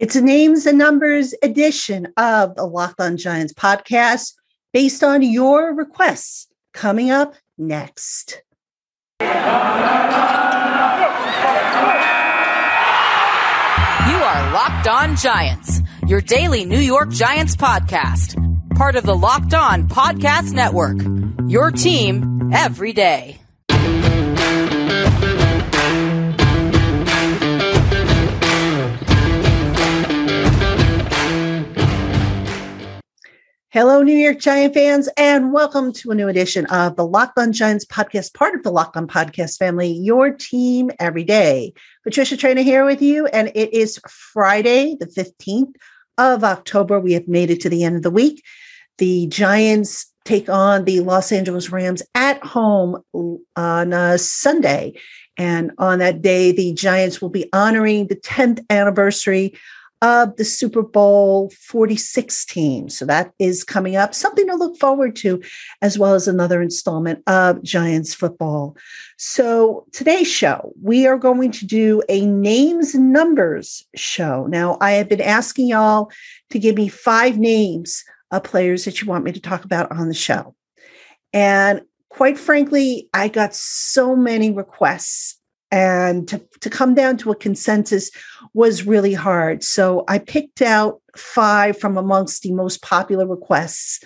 It's a names and numbers edition of the Locked On Giants podcast based on your requests. Coming up next. You are Locked On Giants, your daily New York Giants podcast, part of the Locked On Podcast Network. Your team every day. Hello, New York Giant fans, and welcome to a new edition of the Locked On Giants podcast, part of the Locked On Podcast family, your team every day. Patricia Traina here with you, and it is Friday, the 15th of October. We have made it to the end of the week. The Giants take on the Los Angeles Rams at home on a Sunday. And on that day, the Giants will be honoring the 10th anniversary of the Super Bowl 46 team. So that is coming up, something to look forward to, as well as another installment of Giants football. So today's show, we are going to do a names and numbers show. Now, I have been asking y'all to give me five names of players that you want me to talk about on the show. And quite frankly, I got so many requests and to, to come down to a consensus was really hard. So I picked out five from amongst the most popular requests.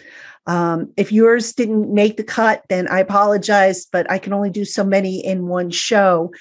Um, if yours didn't make the cut, then I apologize, but I can only do so many in one show.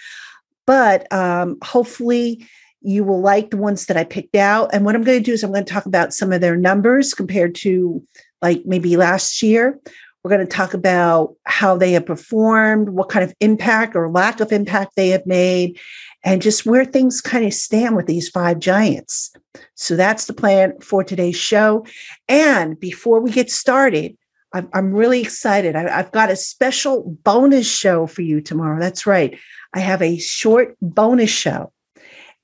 But um, hopefully, you will like the ones that I picked out. And what I'm going to do is I'm going to talk about some of their numbers compared to like maybe last year. We're going to talk about how they have performed, what kind of impact or lack of impact they have made, and just where things kind of stand with these five giants. So that's the plan for today's show. And before we get started, I'm, really excited. I've got a special bonus show for you tomorrow. That's right. I have a short bonus show.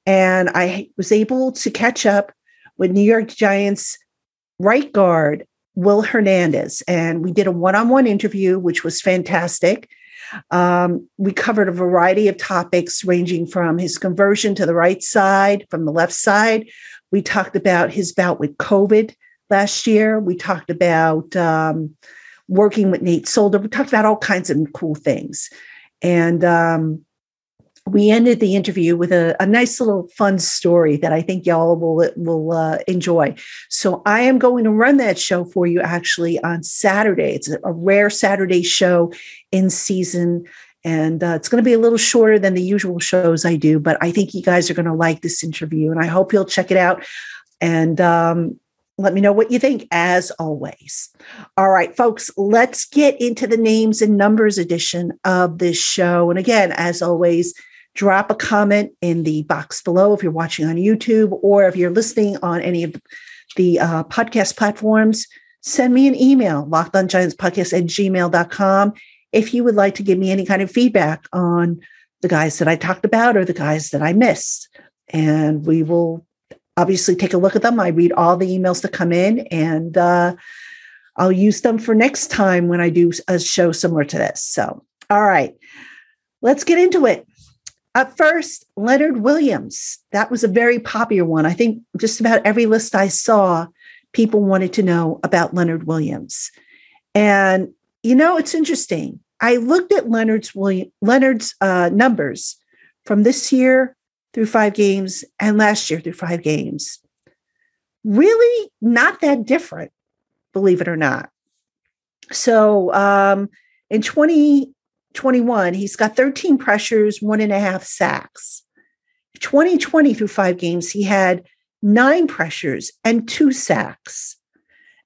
And I was able to catch up with New York Giants right guard Will Hernandez, and we did a one on one interview, which was fantastic. Um, we covered a variety of topics ranging from his conversion to the right side, from the left side. We talked about his bout with COVID last year. We talked about um, working with Nate Solder. We talked about all kinds of cool things. And um, we ended the interview with a, a, nice little fun story that I think y'all will will uh, enjoy. So I am going to run that show for you actually on Saturday. It's a, rare Saturday show in season, and uh, it's going to be a little shorter than the usual shows I do. But I think you guys are going to like this interview, and I hope you'll check it out. And um, let me know what you think, as always. All right, folks, let's get into the names and numbers edition of this show. And again, as always, drop a comment in the box below if you're watching on YouTube or if you're listening on any of the uh, podcast platforms. Send me an email, lockedongiantspodcast at gmail.com, if you would like to give me any kind of feedback on the guys that I talked about or the guys that I missed. And we will obviously take a look at them. I read all the emails that come in and uh, I'll use them for next time when I do a show similar to this. So, all right, let's get into it. At first, Leonard Williams. That was a very popular one. I think just about every list I saw, people wanted to know about Leonard Williams. And you know, it's interesting. I looked at Leonard's William, Leonard's uh, numbers from this year through five games and last year through five games. Really, not that different, believe it or not. So, um, in 20 21, he's got 13 pressures, one and a half sacks. 2020 through five games, he had nine pressures and two sacks.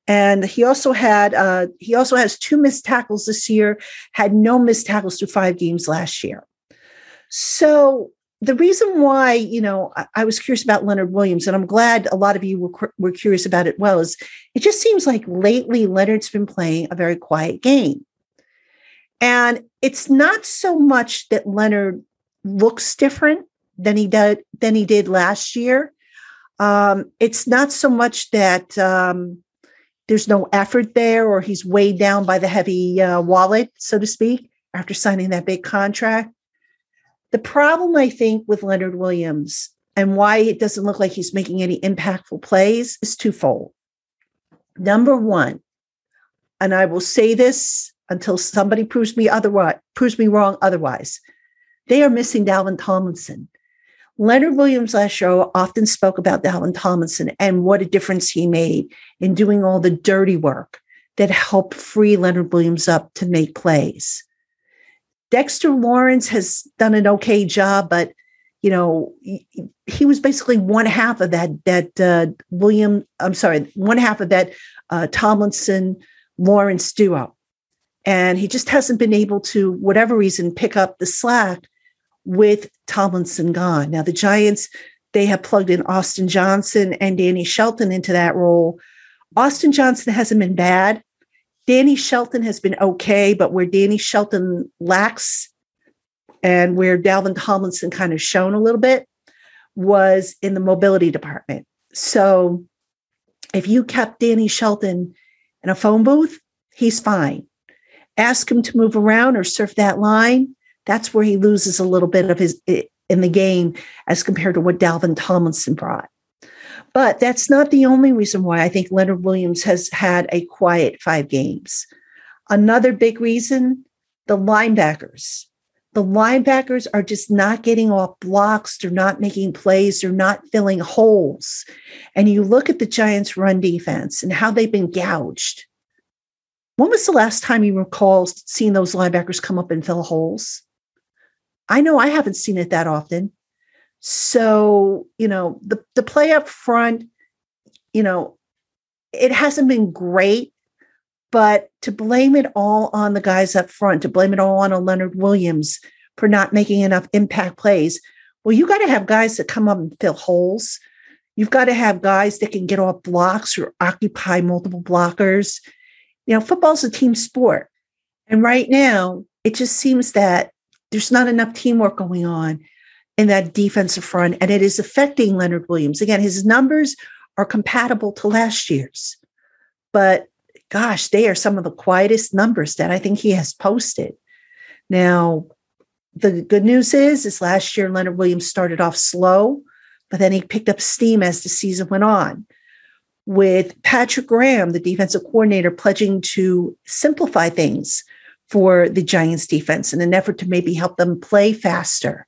And he also had uh, he also has two missed tackles this year, had no missed tackles through five games last year. So the reason why you know I, I was curious about Leonard Williams, and I'm glad a lot of you were, were curious about it. Well, is it just seems like lately Leonard's been playing a very quiet game. And it's not so much that Leonard looks different than he did than he did last year. Um, it's not so much that um, there's no effort there or he's weighed down by the heavy uh, wallet, so to speak, after signing that big contract. The problem, I think, with Leonard Williams, and why it doesn't look like he's making any impactful plays is twofold. Number one, and I will say this until somebody proves me otherwise, proves me wrong otherwise. They are missing Dalvin Tomlinson. Leonard Williams last year often spoke about Dalvin Tomlinson and what a difference he made in doing all the dirty work that helped free Leonard Williams up to make plays. Dexter Lawrence has done an okay job, but you know he, was basically one half of that that uh, William. I'm sorry, one half of that uh, Tomlinson Lawrence duo, and he just hasn't been able to, whatever reason, pick up the slack with Tomlinson gone. Now, the Giants, they have plugged in Austin Johnson and Danny Shelton into that role. Austin Johnson hasn't been bad. Danny Shelton has been okay, but where Danny Shelton lacks and where Dalvin Tomlinson kind of shone a little bit was in the mobility department. So if you kept Danny Shelton in a phone booth, he's fine. Ask him to move around or surf that line that's where he loses a little bit of his in the game as compared to what Dalvin Tomlinson brought. But that's not the only reason why I think Leonard Williams has had a quiet five games. Another big reason the linebackers. The linebackers are just not getting off blocks. They're not making plays. They're not filling holes. And you look at the Giants' run defense and how they've been gouged. When was the last time you recall seeing those linebackers come up and fill holes? I know I haven't seen it that often. So, you know, the, the play up front, you know, it hasn't been great, but to blame it all on the guys up front, to blame it all on a Leonard Williams for not making enough impact plays, well, you got to have guys that come up and fill holes. You've got to have guys that can get off blocks or occupy multiple blockers. You know, football's a team sport. And right now, it just seems that there's not enough teamwork going on in that defensive front, and it is affecting Leonard Williams. Again, his numbers are compatible to last year's, but gosh, they are some of the quietest numbers that I think he has posted. Now, the good news is, is last year Leonard Williams started off slow, but then he picked up steam as the season went on. With Patrick Graham, the defensive coordinator, pledging to simplify things for the Giants defense in an effort to maybe help them play faster.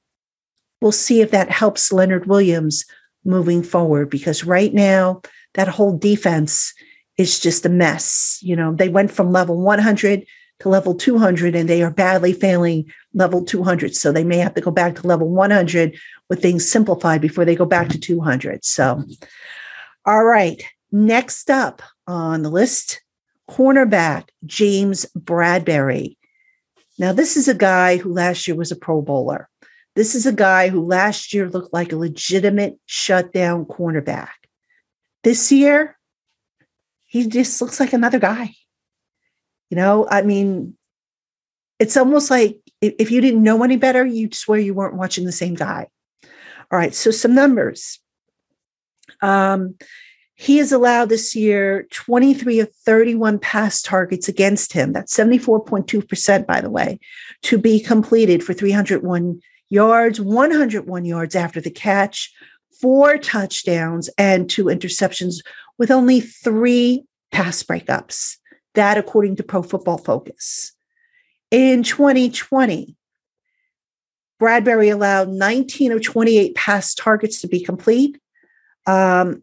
We'll see if that helps Leonard Williams moving forward because right now that whole defense is just a mess. You know, they went from level 100 to level 200 and they are badly failing level 200. So they may have to go back to level 100 with things simplified before they go back to 200. So, all right. Next up on the list cornerback James Bradberry. Now, this is a guy who last year was a Pro Bowler. This is a guy who last year looked like a legitimate shutdown cornerback. This year, he just looks like another guy. You know, I mean, it's almost like if you didn't know any better, you'd swear you weren't watching the same guy. All right, so some numbers. Um, he has allowed this year 23 of 31 pass targets against him. That's 74.2%, by the way, to be completed for 301 yards, 101 yards after the catch, four touchdowns, and two interceptions with only three pass breakups. That, according to Pro Football Focus. In 2020, Bradberry allowed 19 of 28 pass targets to be complete. Um,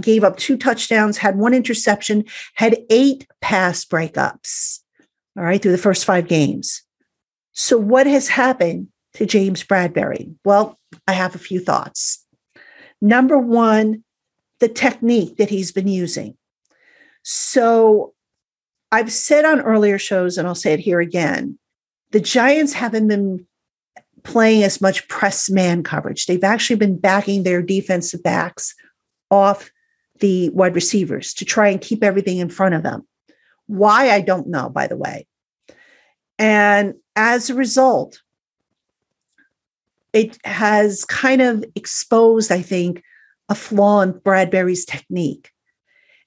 gave up two touchdowns, had one interception, had eight pass breakups, all right, through the first five games. So, what has happened to James Bradberry? Well, I have a few thoughts. Number one, the technique that he's been using. So, I've said on earlier shows, and I'll say it here again the Giants haven't been playing as much press man coverage. They've actually been backing their defensive backs off the wide receivers to try and keep everything in front of them. Why, I don't know, by the way. And as a result, it has kind of exposed, I think, a flaw in Bradberry's technique.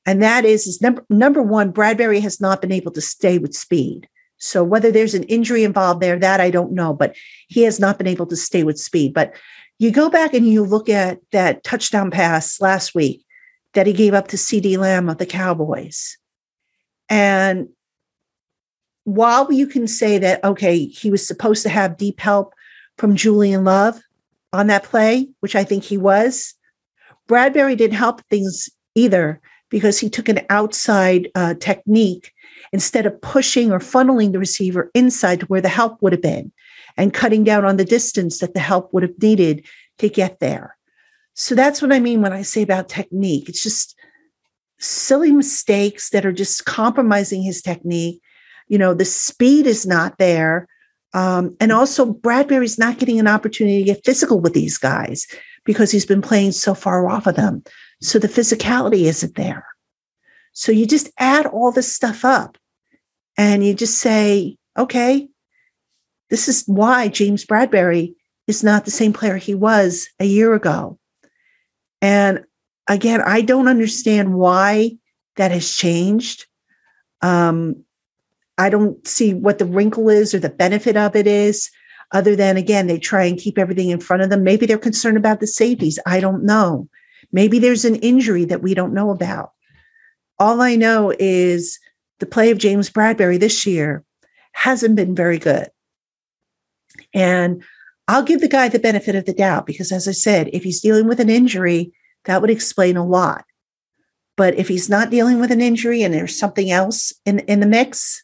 And that is, is number, number one, Bradberry has not been able to stay with speed. So whether there's an injury involved there, that I don't know, but he has not been able to stay with speed. But You go back and you look at that touchdown pass last week that he gave up to CeeDee Lamb of the Cowboys. And while you can say that, okay, he was supposed to have deep help from Julian Love on that play, which I think he was, Bradberry didn't help things either because he took an outside uh, technique instead of pushing or funneling the receiver inside to where the help would have been and cutting down on the distance that the help would have needed to get there. So that's what I mean when I say about technique. It's just silly mistakes that are just compromising his technique. You know, the speed is not there. Um, and also, Bradberry's not getting an opportunity to get physical with these guys because he's been playing so far off of them. So the physicality isn't there. So you just add all this stuff up and you just say, okay, this is why James Bradberry is not the same player he was a year ago. And again, I don't understand why that has changed. Um, I don't see what the wrinkle is or the benefit of it is, other than, again, they try and keep everything in front of them. Maybe they're concerned about the safeties. I don't know. Maybe there's an injury that we don't know about. All I know is the play of James Bradberry this year hasn't been very good. And I'll give the guy the benefit of the doubt because, as I said, if he's dealing with an injury, that would explain a lot. But if he's not dealing with an injury and there's something else in, in the mix,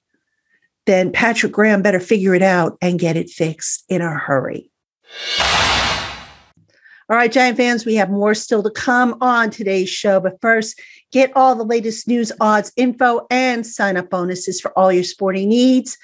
then Patrick Graham better figure it out and get it fixed in a hurry. All right, Giant fans, we have more still to come on today's show. But first, get all the latest news, odds, info, and sign up bonuses for all your sporting needs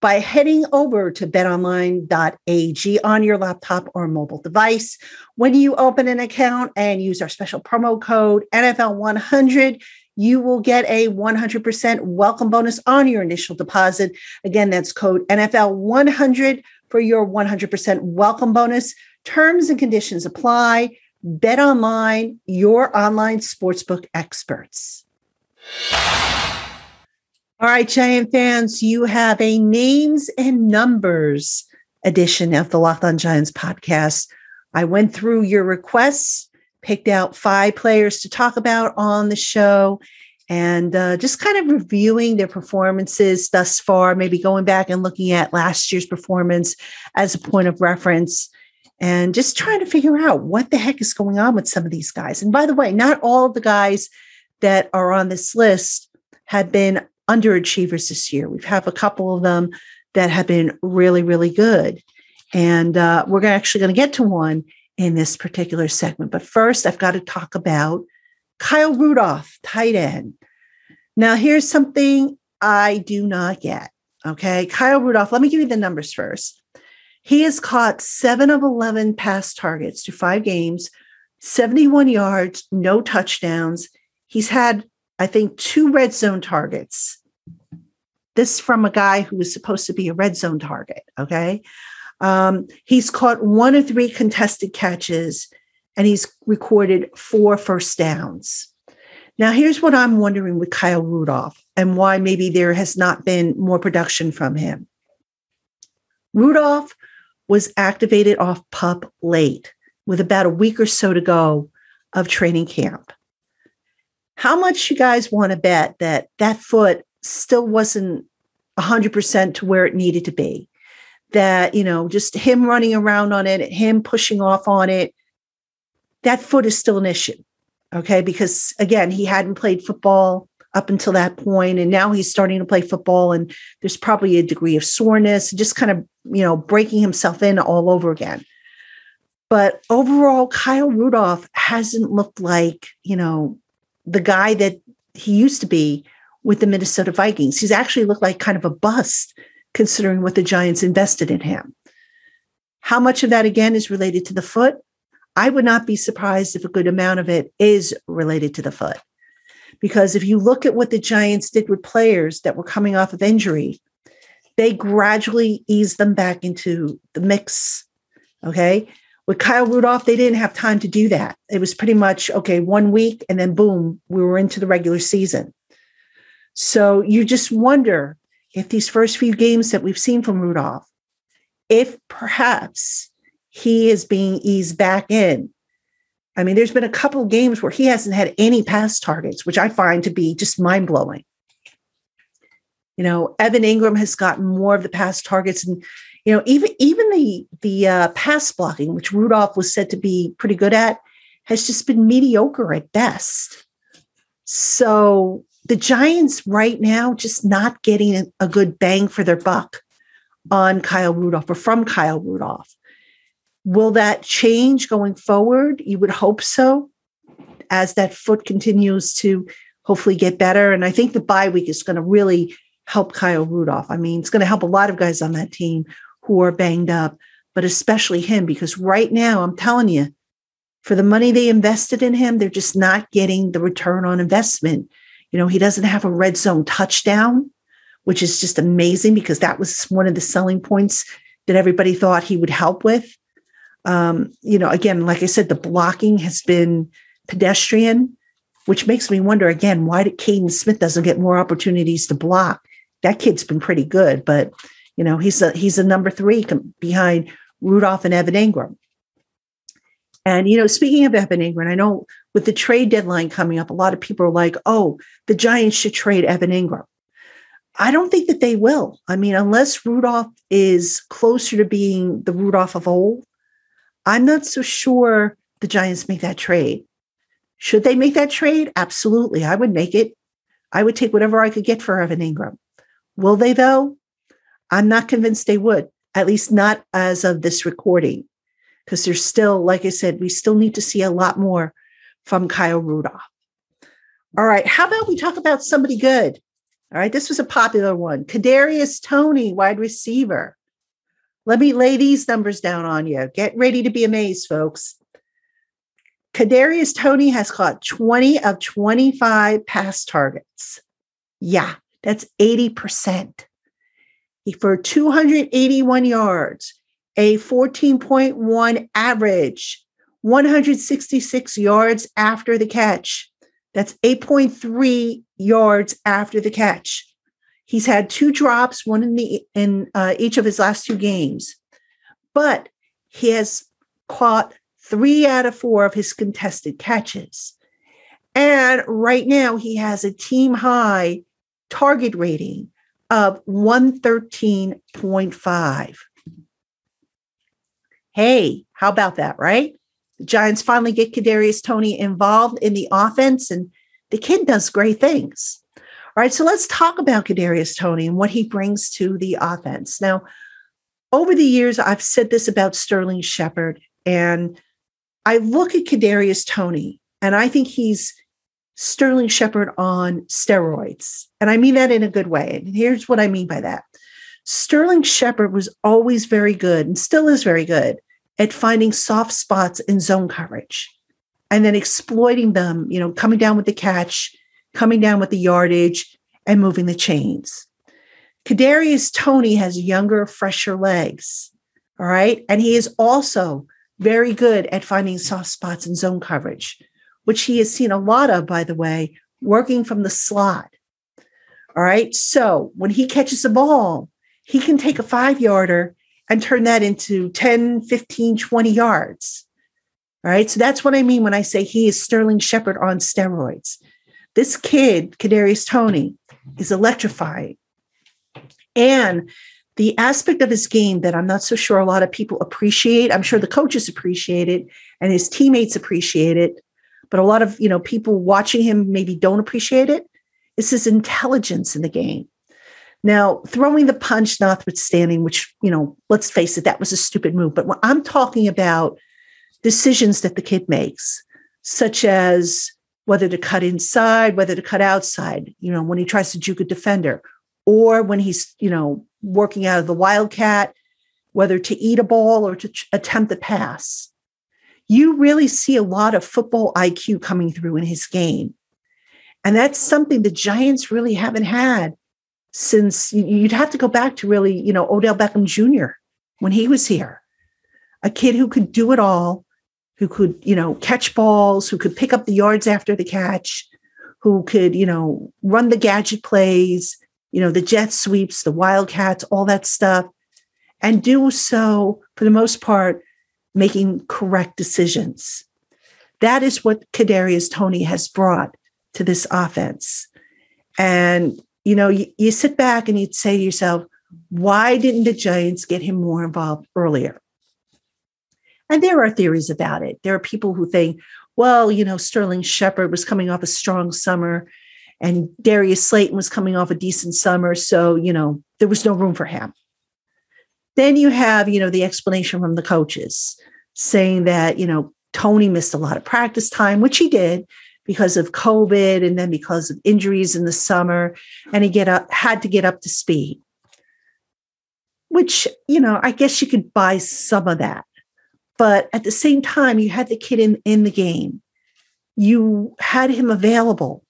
by heading over to betonline.ag on your laptop or mobile device. When you open an account and use our special promo code NFL100, you will get a 100% welcome bonus on your initial deposit. Again, that's code NFL100 for your 100% welcome bonus. Terms and conditions apply. Bet online, your online sportsbook experts. All right, Giant fans, you have a names and numbers edition of the Locked On Giants podcast. I went through your requests, picked out five players to talk about on the show, and uh, just kind of reviewing their performances thus far, maybe going back and looking at last year's performance as a point of reference, and just trying to figure out what the heck is going on with some of these guys. And by the way, not all of the guys that are on this list have been underachievers this year. We've have a couple of them that have been really, really good. And uh, we're actually going to get to one in this particular segment. But first, I've got to talk about Kyle Rudolph, tight end. Now, here's something I do not get. Okay. Kyle Rudolph, let me give you the numbers first. He has caught seven of 11 pass targets to five games, 71 yards, no touchdowns. He's had I think, two red zone targets. This from a guy who was supposed to be a red zone target. Okay. Um, he's caught one of three contested catches and he's recorded four first downs. Now, here's what I'm wondering with Kyle Rudolph and why maybe there has not been more production from him. Rudolph was activated off pup late with about a week or so to go of training camp how much you guys want to bet that that foot still wasn't 100% to where it needed to be? That you know just him running around on it him pushing off on it that foot is still an issue okay? Because again he hadn't played football up until that point and now he's starting to play football and there's probably a degree of soreness just kind of you know breaking himself in all over again. But overall kyle rudolph hasn't looked like you know the guy that he used to be with the Minnesota Vikings. He's actually looked like kind of a bust considering what the Giants invested in him. How much of that again is related to the foot? I would not be surprised if a good amount of it is related to the foot. Because if you look at what the Giants did with players that were coming off of injury, they gradually eased them back into the mix. Okay. With Kyle Rudolph, they didn't have time to do that. It was pretty much, okay, one week and then boom, we were into the regular season. So you just wonder if these first few games that we've seen from Rudolph, if perhaps he is being eased back in. I mean, there's been a couple games where he hasn't had any pass targets, which I find to be just mind blowing. You know, Evan Engram has gotten more of the pass targets, and you know, even even the the uh, pass blocking, which Rudolph was said to be pretty good at, has just been mediocre at best. So the Giants right now just not getting a good bang for their buck on Kyle Rudolph or from Kyle Rudolph. Will that change going forward? You would hope so, as that foot continues to hopefully get better. And I think the bye week is going to really help Kyle Rudolph. I mean, it's going to help a lot of guys on that team who are banged up, but especially him, because right now, I'm telling you, for the money they invested in him, they're just not getting the return on investment. You know, he doesn't have a red zone touchdown, which is just amazing because that was one of the selling points that everybody thought he would help with. Um, you know, again, like I said, the blocking has been pedestrian, which makes me wonder again why did Kaden Smith doesn't get more opportunities to block? That kid's been pretty good, but you know he's a he's a number three behind Rudolph and Evan Engram. And you know, speaking of Evan Engram, I know with the trade deadline coming up, a lot of people are like, "Oh, the Giants should trade Evan Engram. I don't think that they will. I mean, unless Rudolph is closer to being the Rudolph of old, I'm not so sure the Giants make that trade. Should they make that trade? Absolutely. I would make it. I would take whatever I could get for Evan Engram. Will they, though? I'm not convinced they would, at least not as of this recording, because there's still, like I said, we still need to see a lot more from Kyle Rudolph. All right. How about we talk about somebody good? All right. This was a popular one. Kadarius Toney, wide receiver. Let me lay these numbers down on you. Get ready to be amazed, folks. Kadarius Toney has caught 20 of 25 pass targets. Yeah, that's 80%. For 281 yards, a 14.1 average, 166 yards after the catch. That's 8.3 yards after the catch. He's had two drops, one in the in uh, each of his last two games, but he has caught three out of four of his contested catches. And right now, he has a team high target rating of 113.5. Hey, how about that, right? The Giants finally get Kadarius Toney involved in the offense, and the kid does great things. All right, so let's talk about Kadarius Toney and what he brings to the offense. Now, over the years, I've said this about Sterling Shepard, and I look at Kadarius Toney, and I think he's Sterling Shepard on steroids, and I mean that in a good way. And here's what I mean by that: Sterling Shepard was always very good, and still is very good at finding soft spots in zone coverage, and then exploiting them. You know, coming down with the catch coming down with the yardage and moving the chains. Kadarius Toney has younger, fresher legs. All right. And he is also very good at finding soft spots in zone coverage, which he has seen a lot of, by the way, working from the slot. All right. So when he catches a ball, he can take a five yarder and turn that into 10, 15, 20 yards. All right. So that's what I mean when I say he is Sterling Shepard on steroids. This kid, Kadarius Toney, is electrifying. And the aspect of his game that I'm not so sure a lot of people appreciate, I'm sure the coaches appreciate it and his teammates appreciate it, but a lot of you know people watching him maybe don't appreciate it. it, is his intelligence in the game. Now, throwing the punch notwithstanding, which, you know, let's face it, that was a stupid move. But I'm talking about decisions that the kid makes, such as whether to cut inside, whether to cut outside, you know, when he tries to juke a defender, or when he's, you know, working out of the wildcat, whether to eat a ball or to ch- attempt the pass. You really see a lot of football IQ coming through in his game. And that's something the Giants really haven't had since you'd have to go back to really, you know, Odell Beckham Jr. when he was here. A kid who could do it all, who could, you know, catch balls, who could pick up the yards after the catch, who could, you know, run the gadget plays, you know, the jet sweeps, the wildcats, all that stuff, and do so for the most part making correct decisions. That is what Kadarius Toney has brought to this offense. And you know, you, you sit back and you'd say to yourself, why didn't the Giants get him more involved earlier? And there are theories about it. There are people who think, well, you know, Sterling Shepard was coming off a strong summer and Darius Slayton was coming off a decent summer. So, you know, there was no room for him. Then you have, you know, the explanation from the coaches saying that, you know, Toney missed a lot of practice time, which he did because of COVID and then because of injuries in the summer. And he get up, had to get up to speed. Which, you know, I guess you could buy some of that. But at the same time, you had the kid in, in the game. You had him available.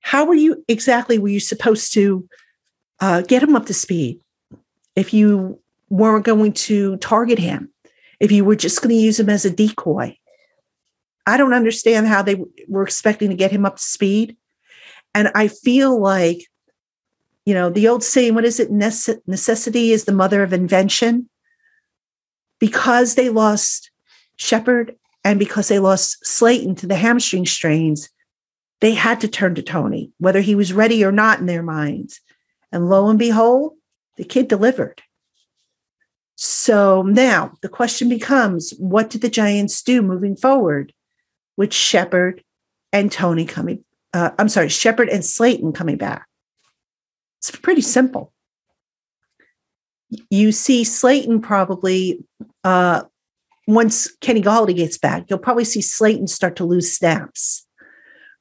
How were you exactly were you supposed to uh, get him up to speed if you weren't going to target him? If you were just going to use him as a decoy? I don't understand how they were expecting to get him up to speed. And I feel like, you know, the old saying, what is it? necessity is the mother of invention because they lost Shepard and because they lost Slayton to the hamstring strains, they had to turn to Toney, whether he was ready or not in their minds. And lo and behold, the kid delivered. So now the question becomes what do the Giants do moving forward with Shepard and Toney coming? Uh, I'm sorry, Shepard and Slayton coming back. It's pretty simple you see Slayton probably uh, once Kenny Golladay gets back, you'll probably see Slayton start to lose snaps.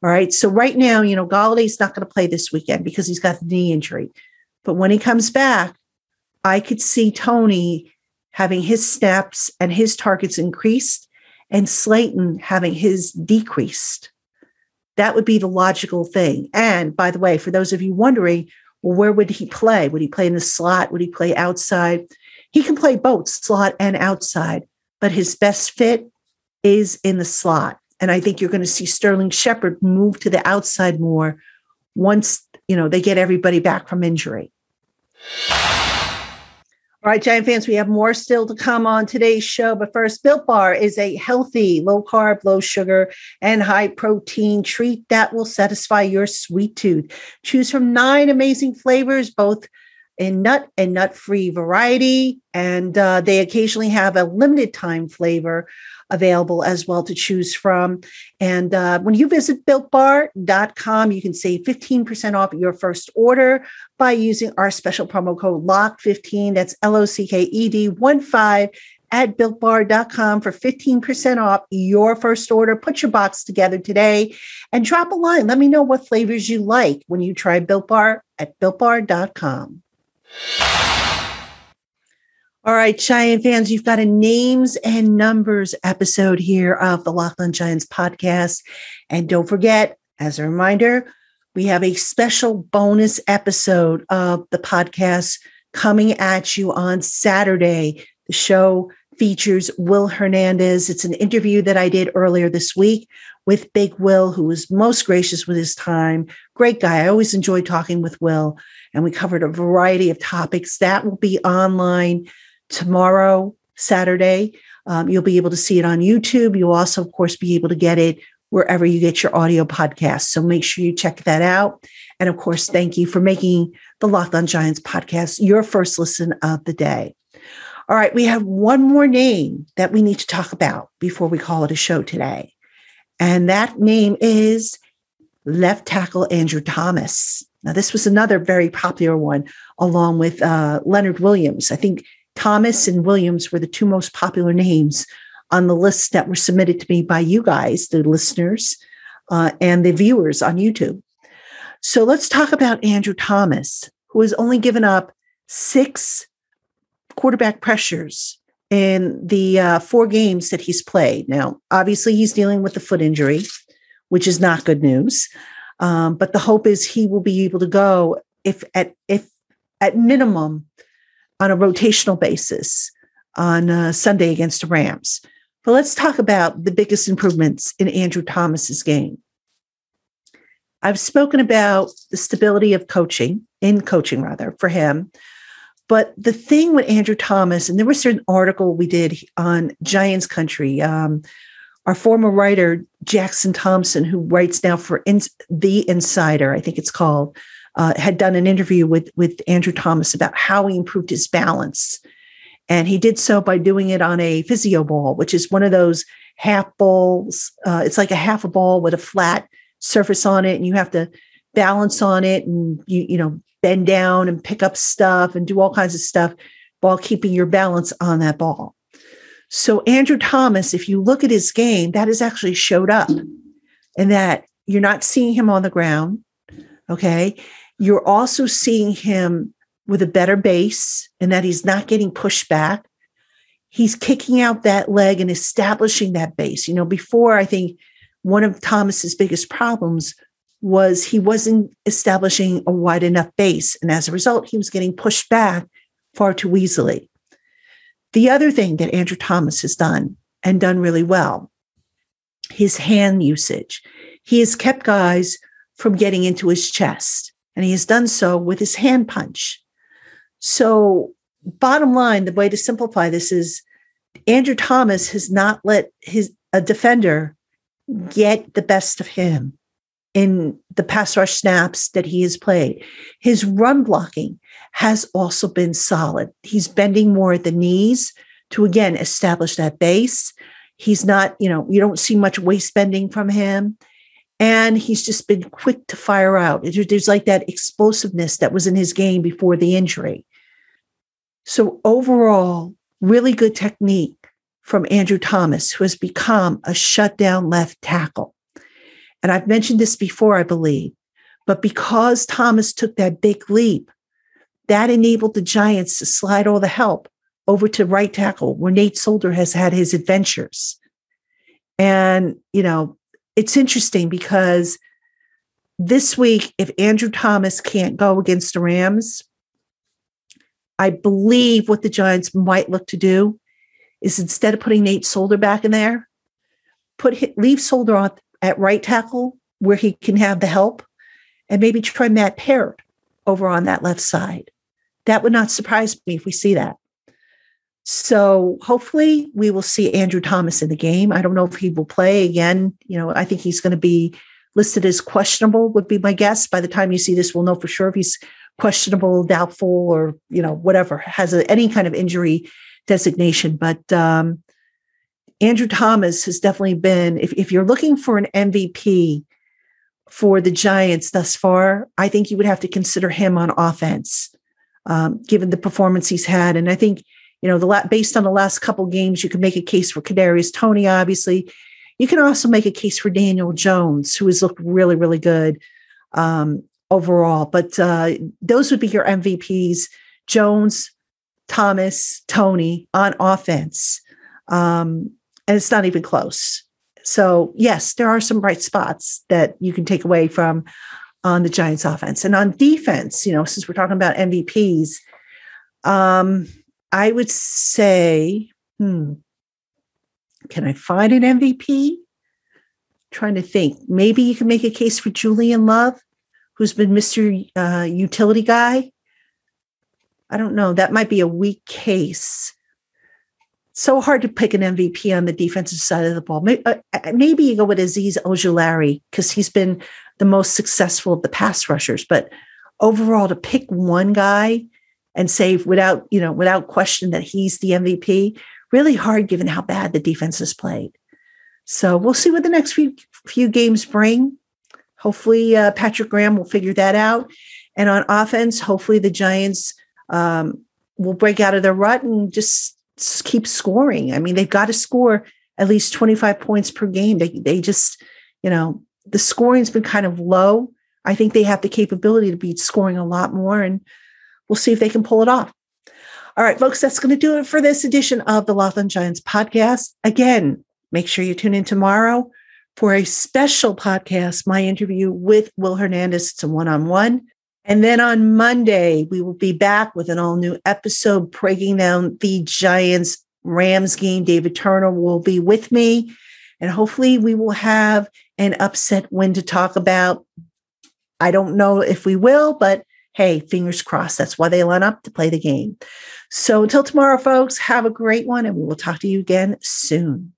All right. So right now, you know, Golladay's not going to play this weekend because he's got the knee injury. But when he comes back, I could see Toney having his snaps and his targets increased and Slayton having his decreased. That would be the logical thing. And by the way, for those of you wondering, well, where would he play? Would he play in the slot? Would he play outside? He can play both slot and outside, but his best fit is in the slot. And I think you're going to see Sterling Shepard move to the outside more once, you know, they get everybody back from injury. Right, Giant fans, we have more still to come on today's show. But first, Built Bar is a healthy, low carb, low sugar, and high protein treat that will satisfy your sweet tooth. Choose from nine amazing flavors, both in nut and nut free variety. And uh, they occasionally have a limited time flavor available as well to choose from. And uh, when you visit builtbar.com, you can save 15% off your first order by using our special promo code LOCKED15. That's L O C K E D 1 5 at builtbar.com for 15% off your first order. Put your box together today and drop a line. Let me know what flavors you like when you try Built Bar at builtbar.com. All right, Giant fans, you've got a names and numbers episode here of the On Giants podcast. And don't forget, as a reminder, we have a special bonus episode of the podcast coming at you on Saturday. The show features Will Hernandez. It's an interview that I did earlier this week with Big Will, who was most gracious with his time. Great guy. I always enjoy talking with Will. And we covered a variety of topics that will be online tomorrow, Saturday. Um, you'll be able to see it on YouTube. You'll also, of course, be able to get it wherever you get your audio podcast. So make sure you check that out. And of course, thank you for making the Locked On Giants podcast your first listen of the day. All right, we have one more name that we need to talk about before we call it a show today. And that name is left tackle Andrew Thomas. Now, this was another very popular one, along with uh, Leonard Williams. I think Thomas and Williams were the two most popular names on the list that were submitted to me by you guys, the listeners, uh, and the viewers on YouTube. So let's talk about Andrew Thomas, who has only given up six quarterback pressures in the uh, four games that he's played. Now, obviously, he's dealing with the foot injury, which is not good news. Um, but the hope is he will be able to go if at if at minimum on a rotational basis on uh, Sunday against the Rams. But let's talk about the biggest improvements in Andrew Thomas's game. I've spoken about the stability of coaching, in coaching rather, for him. But the thing with Andrew Thomas, and there was an article we did on Giants Country. Um, our former writer Jackson Thompson, who writes now for In- the Insider, I think it's called, uh, had done an interview with with Andrew Thomas about how he improved his balance, and he did so by doing it on a physio ball, which is one of those half balls. Uh, it's like a half a ball with a flat surface on it, and you have to balance on it, and you you know bend down and pick up stuff and do all kinds of stuff while keeping your balance on that ball. So Andrew Thomas, if you look at his game, that has actually showed up, and that you're not seeing him on the ground. Okay, you're also seeing him with a better base, and that he's not getting pushed back. He's kicking out that leg and establishing that base. You know, before I think one of Thomas's biggest problems was he wasn't establishing a wide enough base. And as a result, he was getting pushed back far too easily. The other thing that Andrew Thomas has done and done really well, his hand usage. He has kept guys from getting into his chest, and he has done so with his hand punch. So, bottom line, the way to simplify this is Andrew Thomas has not let his a defender get the best of him in the pass rush snaps that he has played. His run blocking has also been solid. He's bending more at the knees to again establish that base. He's not, you know, you don't see much waist bending from him. And he's just been quick to fire out. There's like that explosiveness that was in his game before the injury. So, overall, really good technique from Andrew Thomas, who has become a shutdown left tackle. And I've mentioned this before, I believe, but because Thomas took that big leap, that enabled the Giants to slide all the help over to right tackle, where Nate Solder has had his adventures. And, you know, it's interesting because this week, if Andrew Thomas can't go against the Rams, I believe what the Giants might look to do is instead of putting Nate Solder back in there, put leave Solder on at right tackle where he can have the help, and maybe try Matt Peart over on that left side. That would not surprise me if we see that. So hopefully we will see Andrew Thomas in the game. I don't know if he will play again. You know, I think he's going to be listed as questionable, would be my guess. By the time you see this, we'll know for sure if he's questionable, doubtful, or, you know, whatever, has a, any kind of injury designation. But um, Andrew Thomas has definitely been, if, if you're looking for an MVP for the Giants thus far, I think you would have to consider him on offense, um, given the performance he's had. And I think, you know, the la- based on the last couple games, you can make a case for Kadarius Toney, obviously. You can also make a case for Daniel Jones, who has looked really, really good um, overall. But uh, those would be your MVPs: Jones, Thomas, Toney on offense. Um, and it's not even close. So, yes, there are some bright spots that you can take away from on the Giants offense. And on defense, you know, since we're talking about MVPs, um, I would say, hmm, can I find an MVP? trying to think. Maybe you can make a case for Julian Love, who's been Mr. Uh, utility guy. I don't know. That might be a weak case so hard to pick an MVP on the defensive side of the ball. Maybe, uh, uh, maybe you go with Azeez Ojulari because he's been the most successful of the pass rushers. But overall, to pick one guy and say without you know without question that he's the MVP, really hard given how bad the defense has played. So we'll see what the next few few games bring. Hopefully, uh, Patrick Graham will figure that out. And on offense, hopefully the Giants um, will break out of their rut and just keep scoring. I mean, they've got to score at least 25 points per game. They, they just, you know, the scoring's been kind of low. I think they have the capability to be scoring a lot more, and we'll see if they can pull it off. All right, folks, that's going to do it for this edition of the On Giants podcast. Again, make sure you tune in tomorrow for a special podcast, my interview with Will Hernandez. It's a one on one. And then on Monday, we will be back with an all new episode breaking down the Giants Rams game. David Turner will be with me. And hopefully, we will have an upset win to talk about. I don't know if we will, but hey, fingers crossed. That's why they line up to play the game. So until tomorrow, folks, have a great one and we will talk to you again soon.